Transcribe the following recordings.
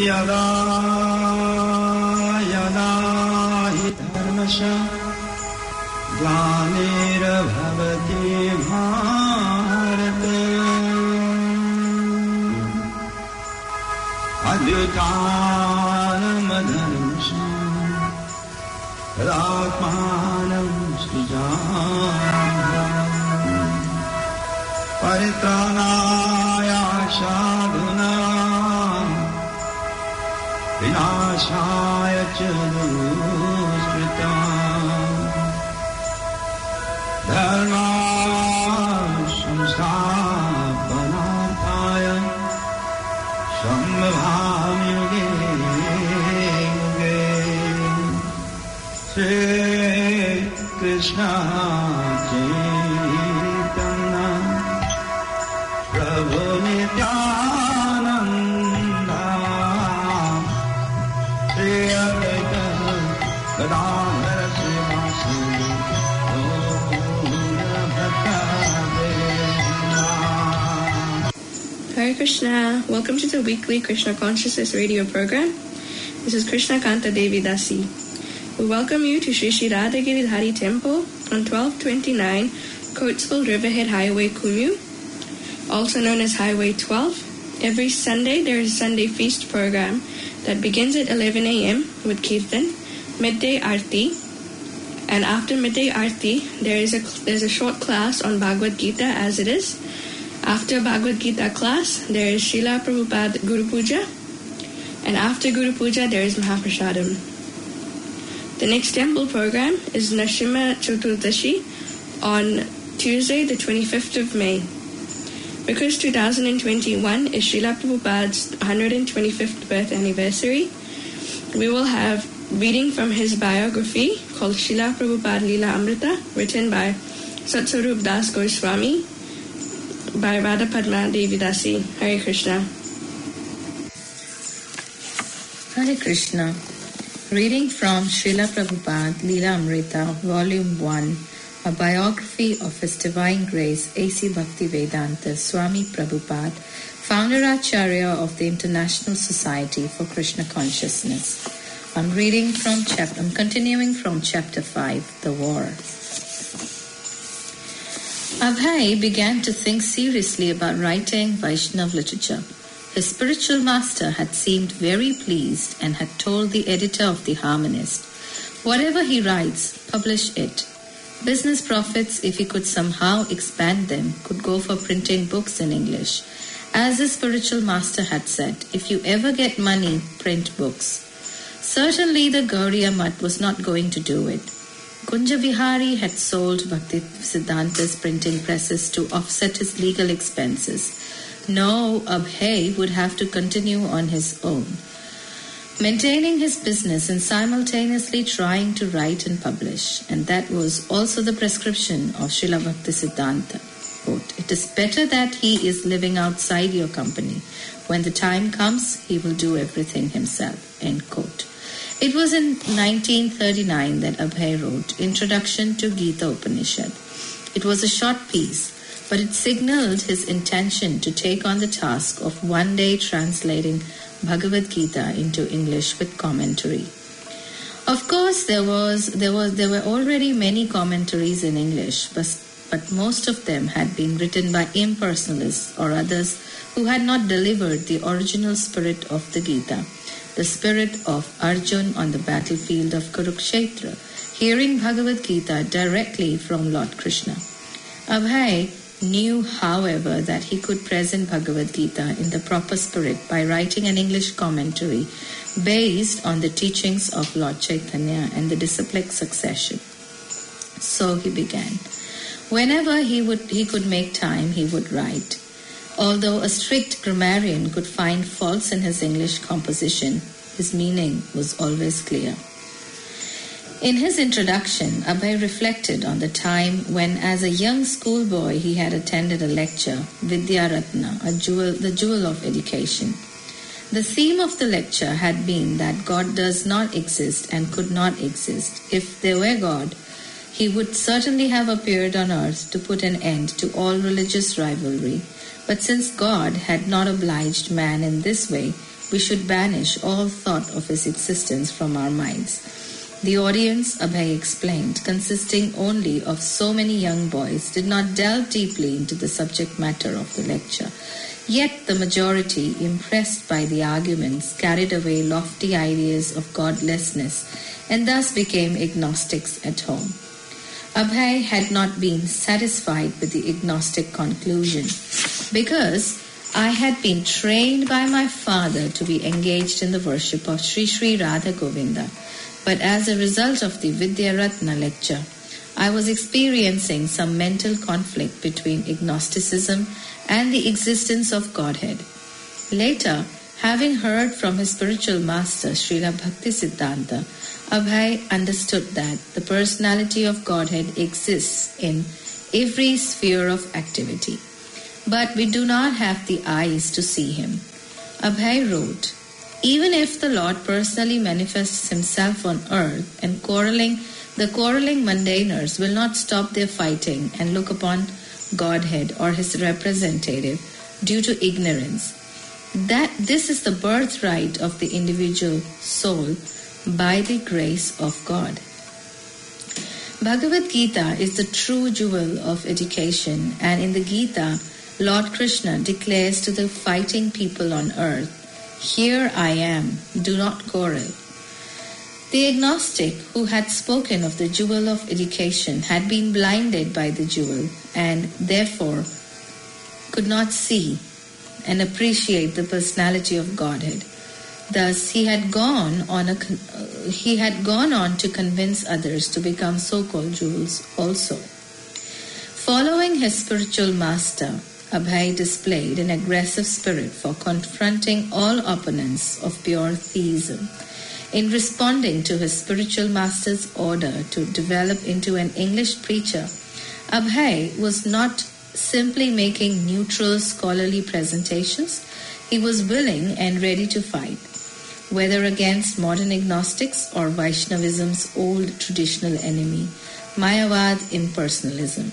यदा यदा हि धर्मश ग्लानिर्भवति भारत। अद्युतानमधर्मश तदात्मानं सृजाम्यहम् परित्राणाय य च दुष्कृतपनाथाय संवामिगे गे श्री कृष्णा च प्रभु नित्या Krishna. Welcome to the weekly Krishna Consciousness radio program. This is Krishna Kanta Devi Dasi. We welcome you to Sri Sri Radha Giridhari Temple on 1229 Coatesville Riverhead Highway, Kumeu, also known as Highway 12. Every Sunday there is a Sunday feast program that begins at 11 a.m. with Kirtan, midday Aarti, and after midday Aarti there is a there's a short class on Bhagavad Gita as it is. After Bhagavad Gita class, there is Srila Prabhupada Guru Puja, and after Guru Puja, there is Mahaprasadam. The next temple program is Narasimha Chaturdashi on Tuesday, the 25th of May. Because 2021 is Srila Prabhupada's 125th birth anniversary, we will have reading from his biography called Srila Prabhupada Leela Amrita, written by Satsvarup Das Goswami, by Radha Padma Devi Dasi. Hare Krishna. Hare Krishna. Reading from Srila Prabhupada Leela Amrita, Volume 1, a biography of His Divine Grace A.C. Bhaktivedanta Swami Prabhupada, founder Acharya of the International Society for Krishna Consciousness. I'm reading from chapter, I'm continuing from chapter 5, The War. Abhay began to think seriously about writing Vaishnav literature. His spiritual master had seemed very pleased and had told the editor of The Harmonist, Whatever he writes, publish it. Business profits, if he could somehow expand them, could go for printing books in English. As his spiritual master had said, if you ever get money, print books. Certainly the Gaudiya Math was not going to do it. Kunja Vihari had sold Bhakti Siddhanta's printing presses to offset his legal expenses. No, Abhay would have to continue on his own, maintaining his business and simultaneously trying to write and publish. And that was also the prescription of Srila Bhakti Siddhanta. Quote, It is better that he is living outside your company. When the time comes, he will do everything himself. End quote. It was in 1939 that Abhay wrote Introduction to Gita Upanishad. It was a short piece, but it signaled his intention to take on the task of one day translating Bhagavad Gita into English with commentary. Of course, there was there was there were already many commentaries in English, but but most of them had been written by impersonalists or others who had not delivered the original spirit of the Gita, the spirit of Arjun on the battlefield of Kurukshetra, hearing Bhagavad Gita directly from Lord Krishna. Abhay knew, however, that he could present Bhagavad Gita in the proper spirit by writing an English commentary based on the teachings of Lord Chaitanya and the disciplic succession. So he began. Whenever he would he could make time, he would write. Although a strict grammarian could find faults in his English composition, his meaning was always clear. In his introduction, Abhay reflected on the time when, as a young schoolboy, he had attended a lecture, Vidya Ratna, a jewel, the jewel of education. The theme of the lecture had been that God does not exist and could not exist. If there were God, he would certainly have appeared on earth to put an end to all religious rivalry. But since God had not obliged man in this way, we should banish all thought of his existence from our minds. The audience, Abhay explained, consisting only of so many young boys, did not delve deeply into the subject matter of the lecture. Yet the majority, impressed by the arguments, carried away lofty ideas of godlessness and thus became agnostics at home. Abhay had not been satisfied with the agnostic conclusion because I had been trained by my father to be engaged in the worship of Sri Sri Radha Govinda. But as a result of the Vidyaratna lecture, I was experiencing some mental conflict between agnosticism and the existence of Godhead. Later, having heard from his spiritual master, Srila Bhakti Siddhanta, Abhay understood that the personality of Godhead exists in every sphere of activity. But we do not have the eyes to see him. Abhay wrote, even if the Lord personally manifests himself on earth and quarreling, the quarreling mundaners will not stop their fighting and look upon Godhead or his representative due to ignorance. That this is the birthright of the individual soul by the grace of God. Bhagavad Gita is the true jewel of education, and in the Gita, Lord Krishna declares to the fighting people on earth, Here I am, do not quarrel. The agnostic who had spoken of the jewel of education had been blinded by the jewel and therefore could not see and appreciate the personality of Godhead. Thus, he had gone on a uh, he had gone on to convince others to become so-called jewels also. Following his spiritual master, Abhay displayed an aggressive spirit for confronting all opponents of pure theism. In responding to his spiritual master's order to develop into an English preacher, Abhay was not simply making neutral scholarly presentations, he was willing and ready to fight, whether against modern agnostics or Vaishnavism's old traditional enemy, Mayavad impersonalism.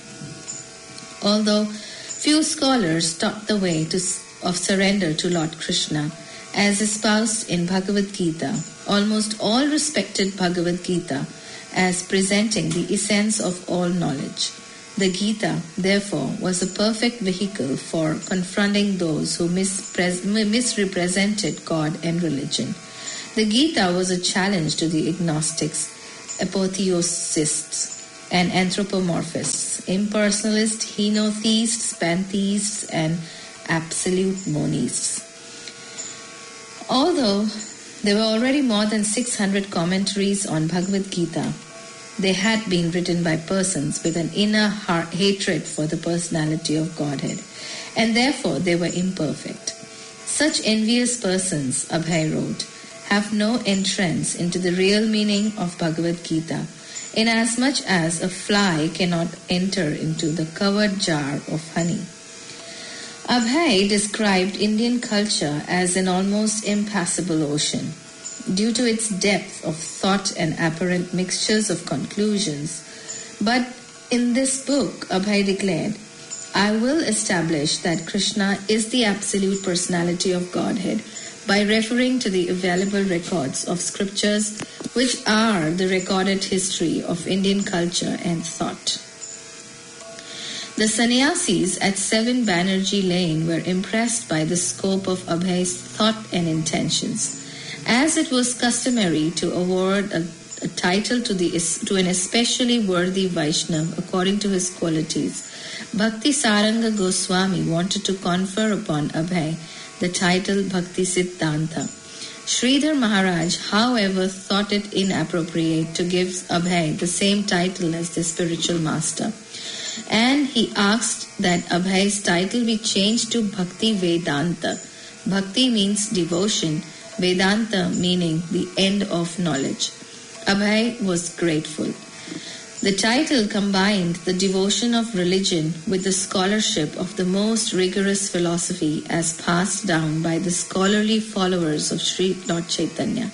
Although few scholars taught the way to, of surrender to Lord Krishna, as espoused in Bhagavad Gita, almost all respected Bhagavad Gita as presenting the essence of all knowledge. The Gita, therefore, was a perfect vehicle for confronting those who misrepresented God and religion. The Gita was a challenge to the agnostics, apotheosists, and anthropomorphists, impersonalists, henotheists, pantheists, and absolute monists. Although there were already more than 600 commentaries on Bhagavad Gita, they had been written by persons with an inner heart, hatred for the personality of Godhead, and therefore they were imperfect. Such envious persons, Abhay wrote, have no entrance into the real meaning of Bhagavad Gita, inasmuch as a fly cannot enter into the covered jar of honey. Abhay described Indian culture as an almost impassable ocean. Due to its depth of thought and apparent mixtures of conclusions, but in this book, Abhay declared, I will establish that Krishna is the absolute personality of Godhead by referring to the available records of scriptures which are the recorded history of Indian culture and thought. The sannyasis at 7 Banerjee Lane were impressed by the scope of Abhay's thought and intentions. As it was customary to award a, a title to, the, to an especially worthy Vaishnav according to his qualities, Bhakti Saranga Goswami wanted to confer upon Abhay the title Bhakti Siddhanta. Sridhar Maharaj, however, thought it inappropriate to give Abhay the same title as the spiritual master. And he asked that Abhay's title be changed to Bhakti Vedanta. Bhakti means devotion, Vedanta meaning the end of knowledge. Abhay was grateful. The title combined the devotion of religion with the scholarship of the most rigorous philosophy as passed down by the scholarly followers of Sri Lord Chaitanya.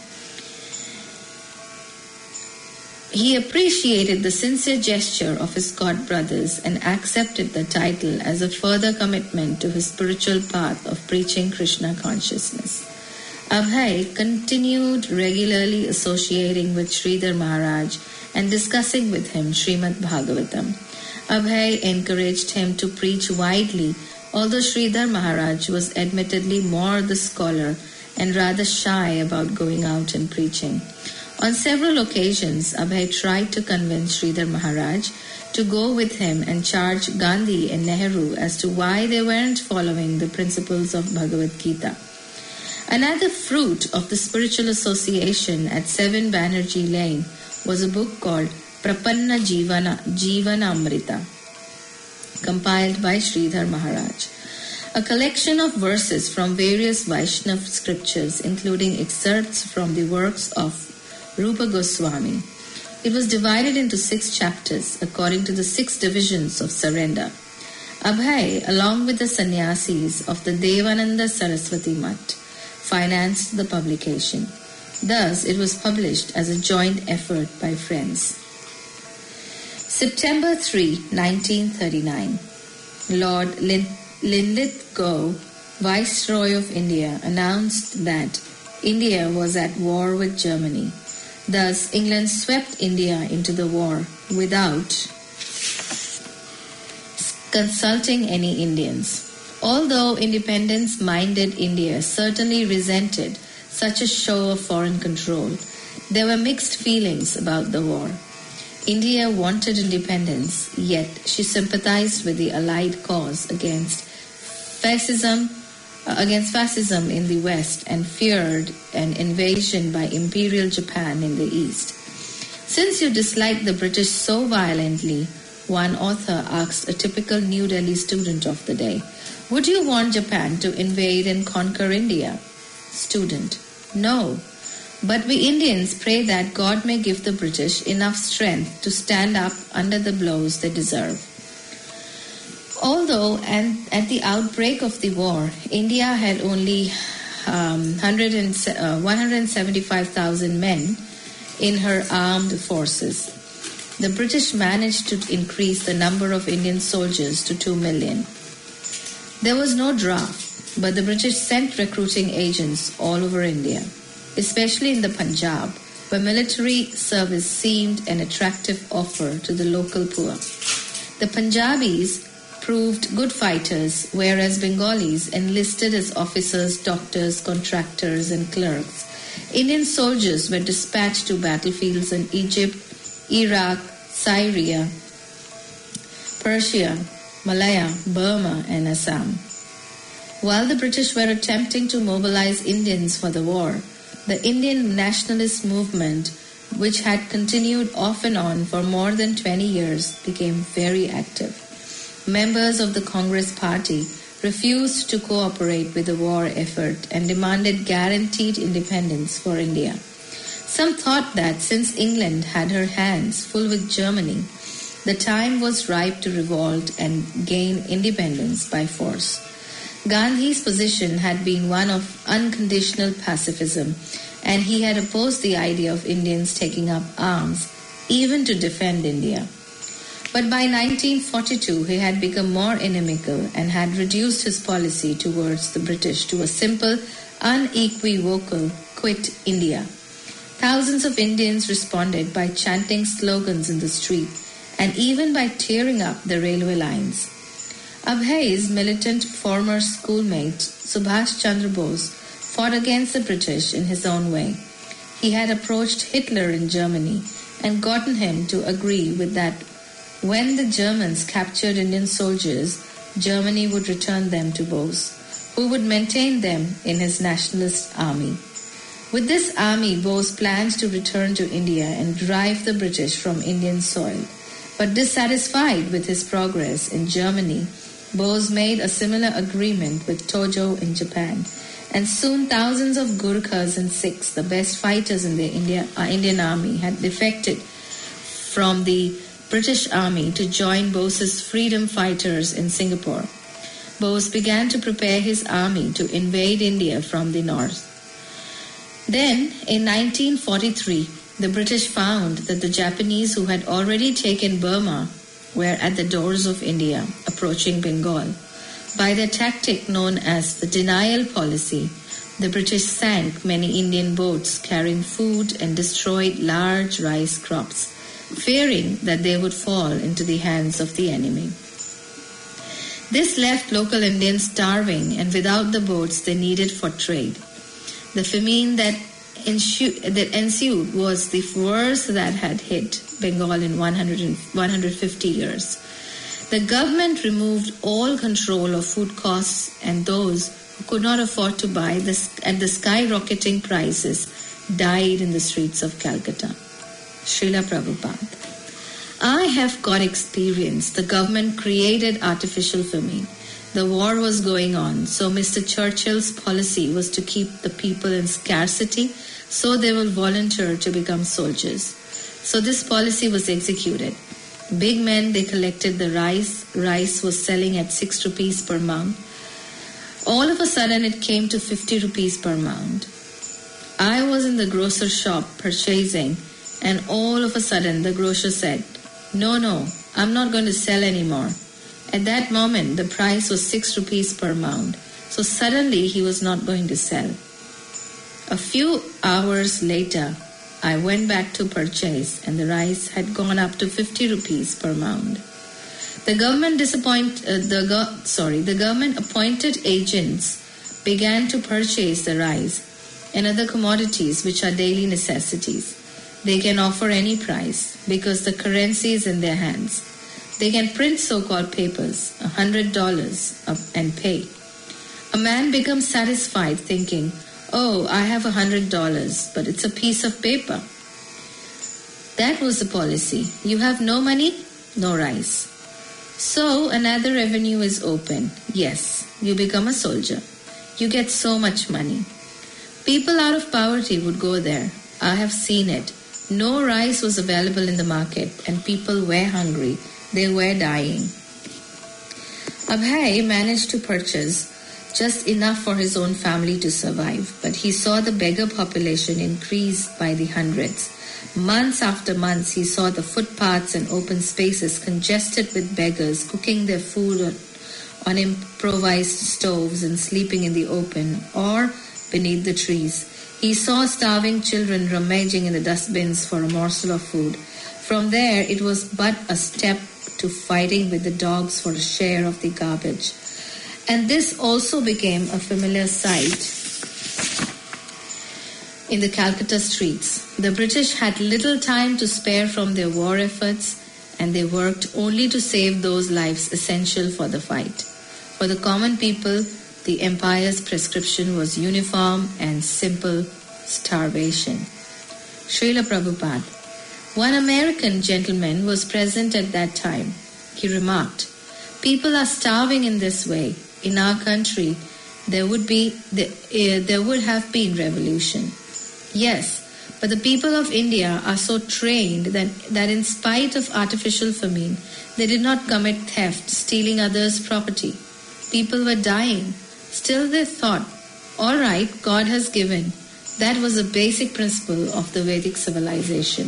He appreciated the sincere gesture of his god brothers and accepted the title as a further commitment to his spiritual path of preaching Krishna consciousness. Abhay continued regularly associating with Sridhar Maharaj and discussing with him Srimad Bhagavatam. Abhay encouraged him to preach widely, although Sridhar Maharaj was admittedly more the scholar and rather shy about going out and preaching. On several occasions, Abhay tried to convince Sridhar Maharaj to go with him and charge Gandhi and Nehru as to why they weren't following the principles of Bhagavad Gita. Another fruit of the spiritual association at 7 Banerjee Lane was a book called Prapanna Jivana, Jivana Amrita, compiled by Sridhar Maharaj. A collection of verses from various Vaishnav scriptures, including excerpts from the works of Rupa Goswami. It was divided into six chapters according to the six divisions of surrender. Abhay, along with the sannyasis of the Devananda Saraswati Mat, financed the publication. Thus, it was published as a joint effort by friends. September 3, 1939. Lord Lin- Linlithgow, Viceroy of India, announced that India was at war with Germany. Thus, England swept India into the war without consulting any Indians. Although independence minded India certainly resented such a show of foreign control, there were mixed feelings about the war. India wanted independence, yet she sympathized with the Allied cause against fascism, uh, against fascism in the West and feared an invasion by Imperial Japan in the East. Since you dislike the British so violently, one author asked a typical New Delhi student of the day, would you want Japan to invade and conquer India? Student, no. But we Indians pray that God may give the British enough strength to stand up under the blows they deserve. Although and at the outbreak of the war, India had only um, 100 and, uh, 175,000 men in her armed forces. The British managed to increase the number of Indian soldiers to 2 million. There was no draft, but the British sent recruiting agents all over India, especially in the Punjab, where military service seemed an attractive offer to the local poor. The Punjabis proved good fighters, whereas Bengalis enlisted as officers, doctors, contractors, and clerks. Indian soldiers were dispatched to battlefields in Egypt, Iraq, Syria, Persia, Malaya, Burma, and Assam. While the British were attempting to mobilize Indians for the war, the Indian nationalist movement, which had continued off and on for more than 20 years, became very active. Members of the Congress Party refused to cooperate with the war effort and demanded guaranteed independence for India. Some thought that since England had her hands full with Germany, the time was ripe to revolt and gain independence by force. Gandhi's position had been one of unconditional pacifism, and he had opposed the idea of Indians taking up arms, even to defend India. But by 1942, he had become more inimical and had reduced his policy towards the British to a simple, unequivocal quit India. Thousands of Indians responded by chanting slogans in the street and even by tearing up the railway lines. Abhay's militant former schoolmate Subhash Chandra Bose fought against the British in his own way. He had approached Hitler in Germany and gotten him to agree with that when the Germans captured Indian soldiers, Germany would return them to Bose, who would maintain them in his nationalist army. With this army, Bose planned to return to India and drive the British from Indian soil. But dissatisfied with his progress in Germany, Bose made a similar agreement with Tojo in Japan, and soon thousands of Gurkhas and Sikhs, the best fighters in the India, uh, Indian army, had defected from the British Army to join Bose's freedom fighters in Singapore. Bose began to prepare his army to invade India from the north. Then, in 1943, the British found that the Japanese who had already taken Burma were at the doors of India, approaching Bengal. By their tactic known as the denial policy, The British sank many Indian boats carrying food and destroyed large rice crops, fearing that they would fall into the hands of the enemy. This left local Indians starving and without the boats they needed for trade. The famine that, ensu- that ensued was the worst that had hit Bengal in 100 and 150 years. The government removed all control of food costs and those who could not afford to buy this at the skyrocketing prices died in the streets of Calcutta. Srila Prabhupada. I have got experience. The government created artificial famine. The war was going on, so Mr. Churchill's policy was to keep the people in scarcity so they will volunteer to become soldiers. So this policy was executed. Big men, they collected the rice. Rice was selling at 6 rupees per mound. All of a sudden, it came to 50 rupees per mound. I was in the grocer shop purchasing, and all of a sudden, the grocer said, No, no, I'm not going to sell anymore. At that moment, the price was 6 rupees per mound. So suddenly, he was not going to sell. A few hours later, I went back to purchase, and the rice had gone up to 50 rupees per mound. The government disappoint uh, the go- sorry the government appointed agents began to purchase the rice and other commodities which are daily necessities. They can offer any price because the currency is in their hands. They can print so-called papers, a hundred dollars, and pay. A man becomes satisfied thinking, "Oh, I have a hundred dollars, but it's a piece of paper." That was the policy. You have no money, no rice. So another avenue is open. Yes, you become a soldier. You get so much money. People out of poverty would go there. I have seen it. No rice was available in the market and people were hungry. They were dying. Abhay managed to purchase just enough for his own family to survive, but he saw the beggar population increase by the hundreds. Months after months, he saw the footpaths and open spaces congested with beggars cooking their food on, improvised stoves and sleeping in the open or beneath the trees. He saw starving children rummaging in the dustbins for a morsel of food. From there, it was but a step to fighting with the dogs for a share of the garbage. And this also became a familiar sight in the Calcutta streets. The British had little time to spare from their war efforts and they worked only to save those lives essential for the fight. For the common people, the empire's prescription was uniform and simple starvation. Srila Prabhupada. One American gentleman was present at that time. He remarked, People are starving in this way. In our country, there would be uh, there would have been revolution. Yes, but the people of India are so trained that, that in spite of artificial famine, they did not commit theft, stealing others' property. People were dying. Still they thought, all right, God has given. That was a basic principle of the Vedic civilization.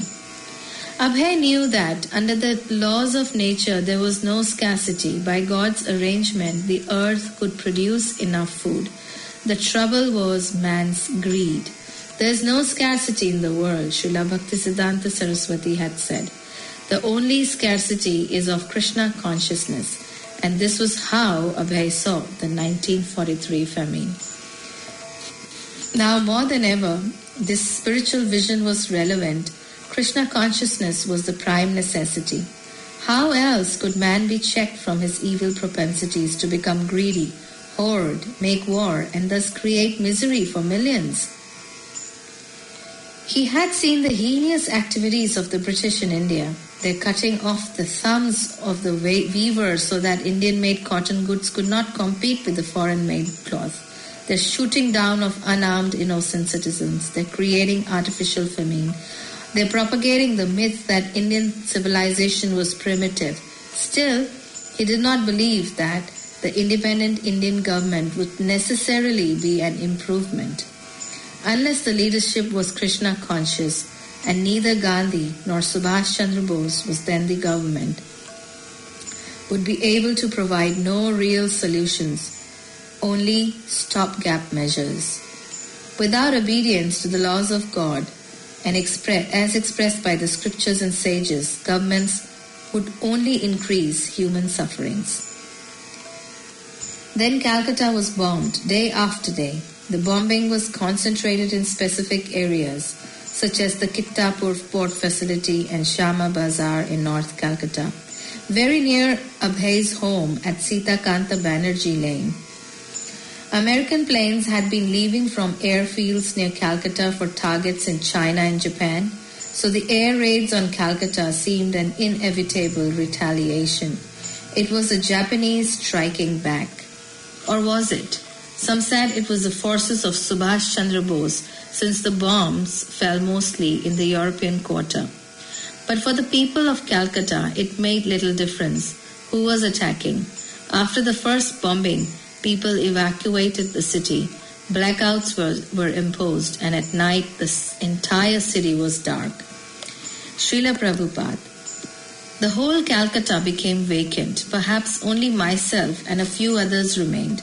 Abhay knew that under the laws of nature there was no scarcity. By God's arrangement, the earth could produce enough food. The trouble was man's greed. There is no scarcity in the world, Srila Bhaktisiddhanta Saraswati had said. The only scarcity is of Krishna consciousness, and this was how Abhay saw the 1943 famine. Now, more than ever, this spiritual vision was relevant. Krishna consciousness was the prime necessity. How else could man be checked from his evil propensities to become greedy, hoard, make war, and thus create misery for millions? He had seen the heinous activities of the British in India. Their cutting off the thumbs of the weavers so that Indian made cotton goods could not compete with the foreign made cloth. Their shooting down of unarmed innocent citizens. Their creating artificial famine. Their propagating the myth that Indian civilization was primitive. Still, he did not believe that the independent Indian government would necessarily be an improvement. Unless the leadership was Krishna conscious, and neither Gandhi nor Subhash Chandra Bose was then the government, would be able to provide no real solutions, only stopgap measures. Without obedience to the laws of God, and expre- as expressed by the scriptures and sages, governments would only increase human sufferings. Then Calcutta was bombed day after day. The bombing was concentrated in specific areas, such as the Kidderpore port facility and Shyam Bazar in North Calcutta, very near Abhay's home at Sita Kanta Banerjee Lane. American planes had been leaving from airfields near Calcutta for targets in China and Japan, so the air raids on Calcutta seemed an inevitable retaliation. It was the Japanese striking back. Or was it? Some said it was the forces of Subhash Chandra Bose, since the bombs fell mostly in the European quarter. But for the people of Calcutta, it made little difference who was attacking. After the first bombing, people evacuated the city. Blackouts were, were imposed, and at night the entire city was dark. Srila Prabhupada. The whole Calcutta became vacant. Perhaps only myself and a few others remained.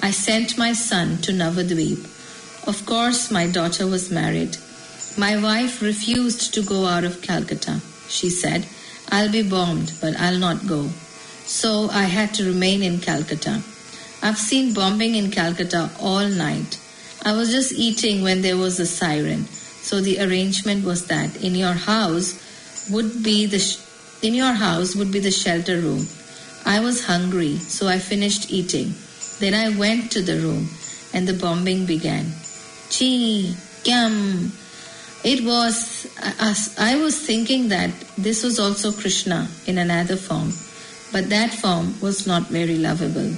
I sent my son to Navadvip. Of course, my daughter was married. My wife refused to go out of Calcutta. She said, I'll be bombed, but I'll not go. So I had to remain in Calcutta. I've seen bombing in Calcutta all night. I was just eating when there was a siren. So the arrangement was that in your house would be the sh- in your house would be the shelter room. I was hungry, so I finished eating. Then I went to the room and the bombing began. Chi, kyam. It was, I was thinking that this was also Krishna in another form, but that form was not very lovable.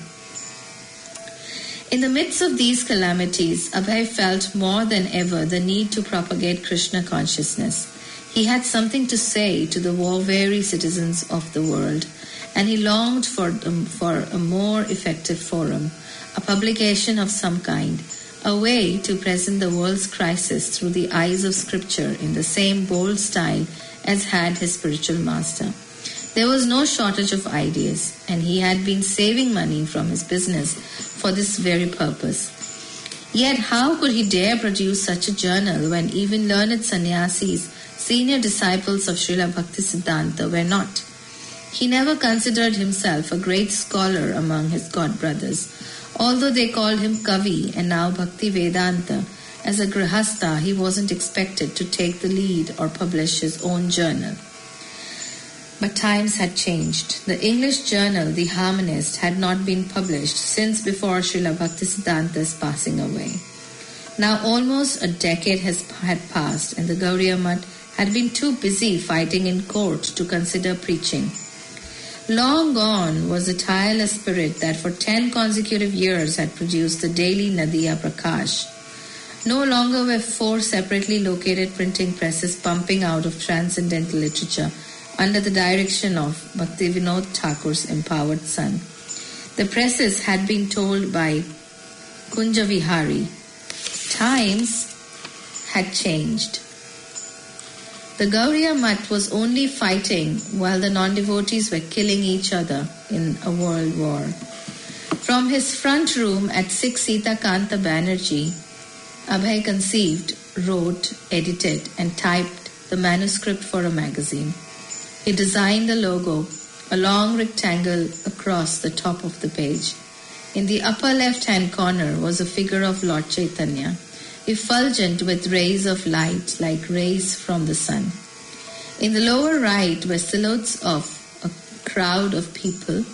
In the midst of these calamities, Abhay felt more than ever the need to propagate Krishna consciousness. He had something to say to the war-weary citizens of the world, and he longed for, um, for a more effective forum, a publication of some kind, a way to present the world's crisis through the eyes of scripture in the same bold style as had his spiritual master. There was no shortage of ideas, and he had been saving money from his business for this very purpose. Yet, how could he dare produce such a journal when even learned sannyasis, senior disciples of Srila Bhaktisiddhanta, were not? He never considered himself a great scholar among his god brothers, although they called him Kavi and now Bhakti Vedanta. As a grihastha, he wasn't expected to take the lead or publish his own journal. But times had changed. The English journal, The Harmonist, had not been published since before Srila Bhaktisiddhanta's passing away. Now almost a decade has had passed, and the Gaudiya Math had been too busy fighting in court to consider preaching. Long gone was the tireless spirit that for ten consecutive years had produced the daily Nadiya Prakash. No longer were four separately located printing presses pumping out of transcendental literature under the direction of Bhakti Vinod Thakur's empowered son. The presses had been told by Kunja Vihari. Times had changed. The Gaudiya Math was only fighting while the non-devotees were killing each other in a world war. From his front room at 6 Sita Kanta Banerjee, Abhay conceived, wrote, edited, and typed the manuscript for a magazine. He designed the logo, a long rectangle across the top of the page. In the upper left hand corner was a figure of Lord Chaitanya, effulgent with rays of light like rays from the sun. In the lower right were silhouettes of a crowd of people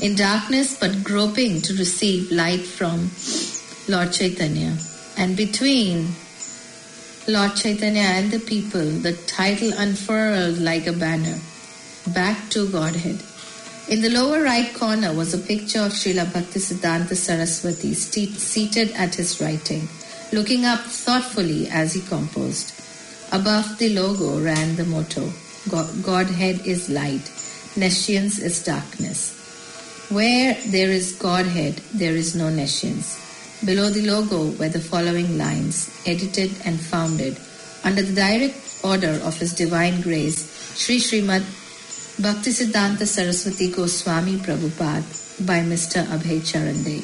in darkness but groping to receive light from Lord Chaitanya. And between Lord Chaitanya and the people, the title unfurled like a banner, Back to Godhead. In the lower right corner was a picture of Srila Bhaktisiddhanta Saraswati seated at his writing, looking up thoughtfully as he composed. Above the logo ran the motto, Godhead is light, nescience is darkness. Where there is Godhead, there is no nescience. Below the logo were the following lines, edited and founded under the direct order of His Divine Grace, Sri Srimad Bhaktisiddhanta Saraswati Goswami Prabhupada by Mr. Abhay Charan De.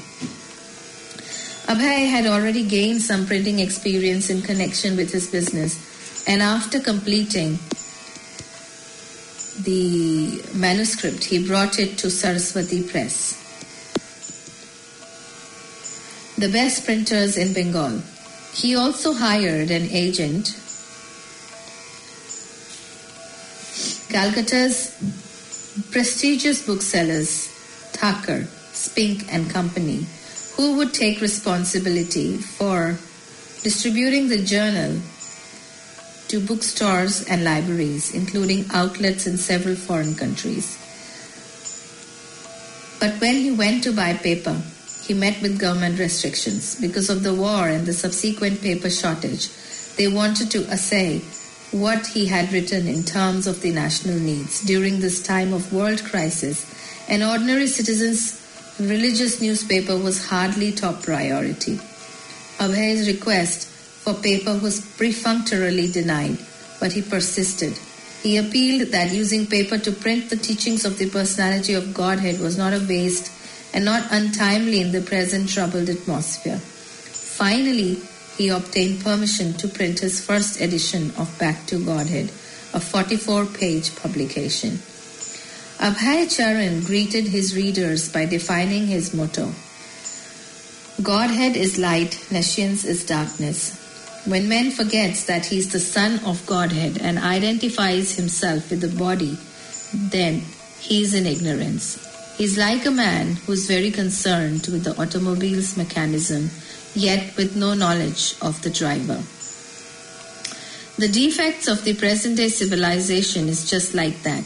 Abhay had already gained some printing experience in connection with his business, and after completing the manuscript, he brought it to Saraswati Press, the best printers in Bengal. He also hired an agent, Calcutta's prestigious booksellers, Thacker, Spink and Company, who would take responsibility for distributing the journal to bookstores and libraries, including outlets in several foreign countries. But when he went to buy paper, he met with government restrictions. Because of the war and the subsequent paper shortage, they wanted to assay what he had written in terms of the national needs. During this time of world crisis, an ordinary citizen's religious newspaper was hardly top priority. Abhay's request for paper was perfunctorily denied, but he persisted. He appealed that using paper to print the teachings of the personality of Godhead was not a waste and not untimely in the present troubled atmosphere. Finally, he obtained permission to print his first edition of Back to Godhead, a 44 page publication. Abhay Charan greeted his readers by defining his motto Godhead is light, nescience is darkness. When man forgets that he is the son of Godhead and identifies himself with the body, then he is in ignorance. Is like a man who is very concerned with the automobile's mechanism, yet with no knowledge of the driver. The defects of the present day civilization is just like that.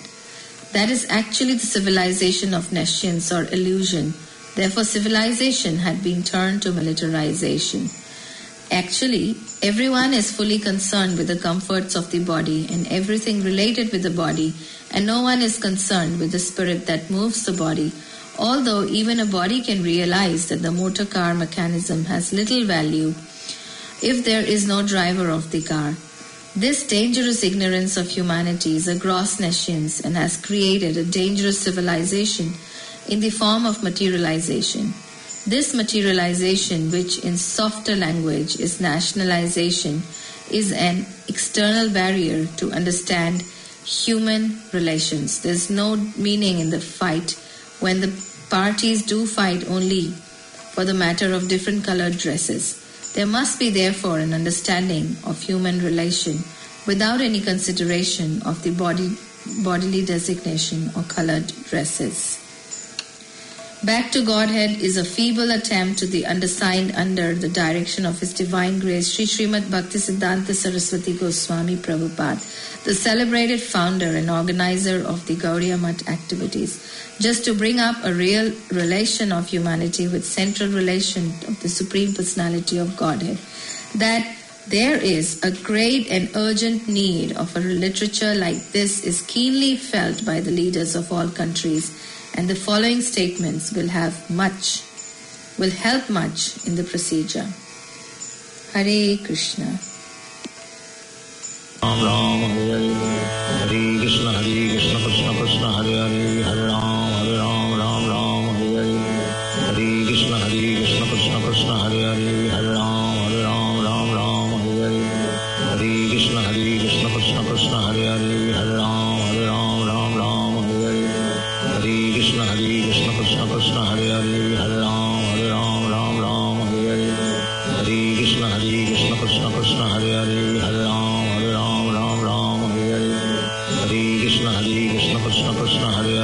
That is actually the civilization of nescience or illusion. Therefore, civilization had been turned to militarization. Actually, everyone is fully concerned with the comforts of the body and everything related with the body, and no one is concerned with the spirit that moves the body. Although even a body can realize that the motor car mechanism has little value if there is no driver of the car. This dangerous ignorance of humanity is a gross nescience and has created a dangerous civilization in the form of materialization. This materialization, which in softer language is nationalization, is an external barrier to understand human relations. There's no meaning in the fight when the parties do fight only for the matter of different colored dresses. There must be therefore an understanding of human relation without any consideration of the body, bodily designation or colored dresses. Back to Godhead is a feeble attempt to the undersigned under the direction of His Divine Grace Sri Srimad Bhaktisiddhanta Saraswati Goswami Prabhupada, the celebrated founder and organizer of the Gaudiya Math activities, just to bring up a real relation of humanity with central relation of the Supreme Personality of Godhead. That there is a great and urgent need of a literature like this is keenly felt by the leaders of all countries and the following statements will have much, will help much in the procedure. Hare Krishna. Ram Ram Krishna